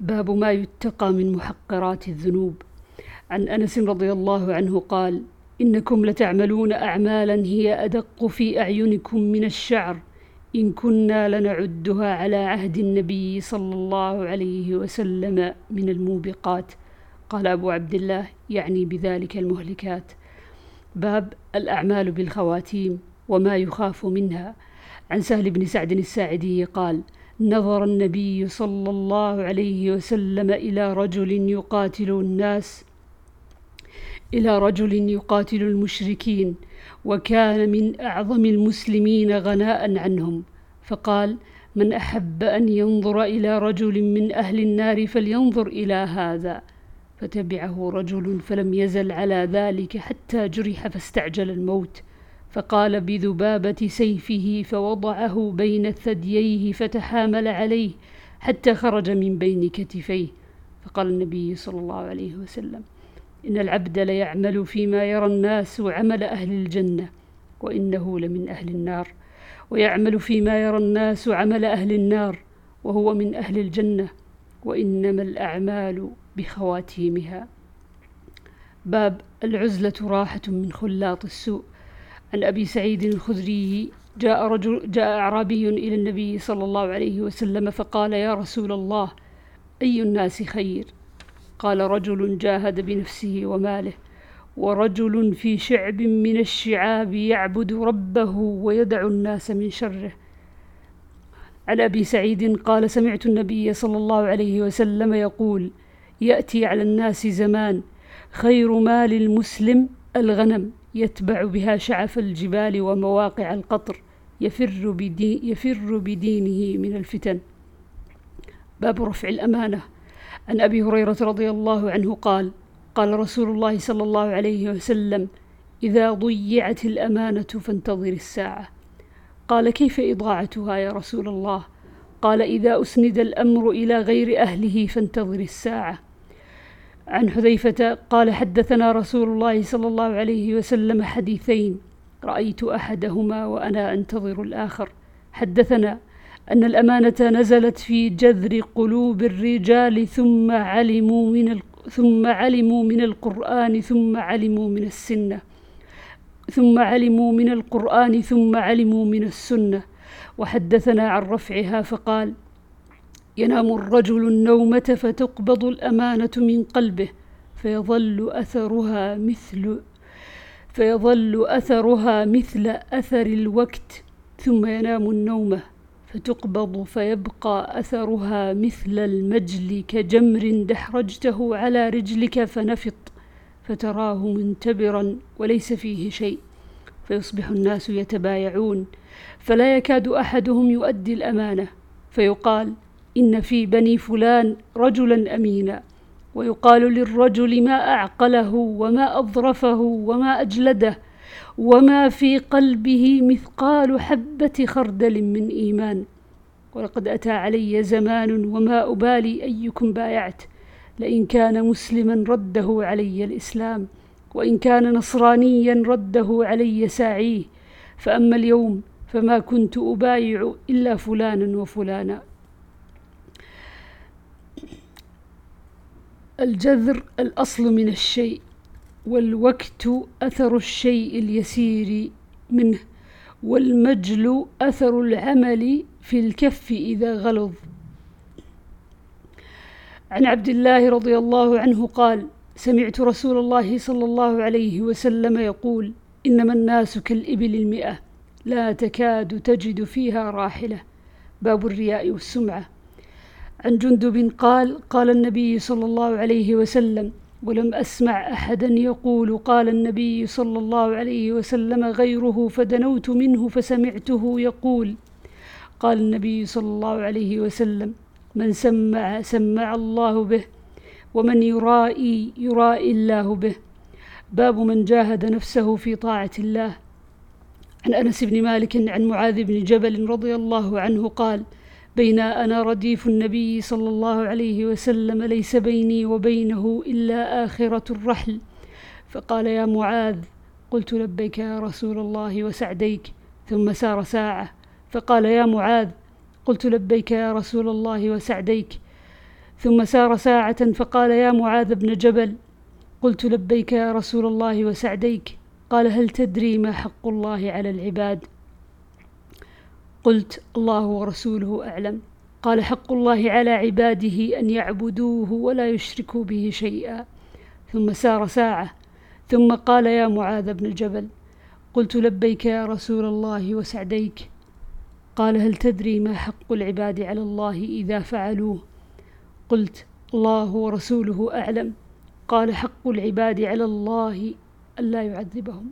باب ما يتقى من محقرات الذنوب. عن أنس رضي الله عنه قال إنكم لتعملون اعمالا هي أدق في أعينكم من الشعر إن كنا لنعدها على عهد النبي صلى الله عليه وسلم من الموبقات. قال أبو عبد الله يعني بذلك المهلكات. باب الأعمال بالخواتيم وما يخاف منها. عن سهل بن سعد الساعدي قال نظر النبي صلى الله عليه وسلم إلى رجل يقاتل الناس إلى رجل يقاتل المشركين وكان من أعظم المسلمين غناء عنهم. فقال من أحب أن ينظر إلى رجل من أهل النار فلينظر إلى هذا. فتبعه رجل فلم يزل على ذلك حتى جرح فاستعجل الموت. فقال بذبابة سيفه فوضعه بين ثدييه فتحامل عليه حتى خرج من بين كتفيه. فقال النبي صلى الله عليه وسلم إن العبد ليعمل فيما يرى الناس عمل أهل الجنة وإنه لمن أهل النار. ويعمل فيما يرى الناس عمل أهل النار وهو من أهل الجنة وإنما الأعمال بخواتيمها. باب العزلة راحة من خلاط السوء. عن أبي سعيد الخدري جاء رجل جاء أعرابي إلى النبي صلى الله عليه وسلم فقال يا رسول الله أي الناس خير؟ قال رجل جاهد بنفسه وماله ورجل في شعب من الشعاب يعبد ربه ويدع الناس من شره. عن أبي سعيد قال سمعت النبي صلى الله عليه وسلم يقول يأتي على الناس زمان خير مال المسلم الغنم. يتبع بها شعف الجبال ومواقع القطر يفر, بدين يفر بدينه من الفتن. باب رفع الأمانة. عن أبي هريرة رضي الله عنه قال قال رسول الله صلى الله عليه وسلم إذا ضيعت الأمانة فانتظر الساعة قال كيف إضاعتها يا رسول الله؟ قال إذا أسند الأمر إلى غير أهله فانتظر الساعة عن حذيفة قال حدثنا رسول الله صلى الله عليه وسلم حديثين. رأيت أحدهما وأنا أنتظر الآخر. حدثنا أن الأمانة نزلت في جذر قلوب الرجال ثم علموا من ثم علموا من القرآن ثم علموا من السنة. ثم علموا من القرآن ثم علموا من السنة. وحدثنا عن رفعها فقال ينام الرجل النومة فتقبض الأمانة من قلبه فيظل أثرها مثل فيظل أثرها مثل أثر الوقت ثم ينام النومة فتقبض فيبقى أثرها مثل المجل كجمر دحرجته على رجلك فنفط فتراه منتبرا وليس فيه شيء فيصبح الناس يتبايعون فلا يكاد أحدهم يؤدي الأمانة فيقال إن في بني فلان رجلا أمينا. ويقال للرجل ما أعقله وما أظرفه وما أجلده وما في قلبه مثقال حبة خردل من إيمان. ولقد أتى علي زمان وما أبالي أيكم بايعت. لئن كان مسلما رده علي الإسلام وإن كان نصرانيا رده علي ساعيه. فأما اليوم فما كنت أبايع إلا فلانا وفلانا. الجذر الأصل من الشيء والوقت أثر الشيء اليسير منه والمجل أثر العمل في الكف إذا غلظ. عن عبد الله رضي الله عنه قال سمعت رسول الله صلى الله عليه وسلم يقول إنما الناس كالإبل المئة لا تكاد تجد فيها راحلة. باب الرياء والسمعة. عن جندب قال قال النبي صلى الله عليه وسلم ولم أسمع أحدا يقول قال النبي صلى الله عليه وسلم غيره فدنوت منه فسمعته يقول. قال النبي صلى الله عليه وسلم من سمع سمع الله به ومن يرائي يرائي الله به. باب من جاهد نفسه في طاعة الله. عن أنس بن مالك عن معاذ بن جبل رضي الله عنه قال بين أنا رديف النبي صلى الله عليه وسلم ليس بيني وبينه إلا آخرة الرحل. فقال يا معاذ قلت لبيك يا رسول الله وسعديك. ثم سار ساعة فقال يا معاذ قلت لبيك يا رسول الله وسعديك. ثم سار ساعة فقال يا معاذ بن جبل قلت لبيك يا رسول الله وسعديك. قال هل تدري ما حق الله على العباد؟ قلت الله ورسوله أعلم. قال حق الله على عباده أن يعبدوه ولا يشركوا به شيئا. ثم سار ساعة. ثم قال يا معاذ بن الجبل قلت لبيك يا رسول الله وسعديك. قال هل تدري ما حق العباد على الله إذا فعلوه؟ قلت الله ورسوله أعلم. قال حق العباد على الله ألا يعذبهم.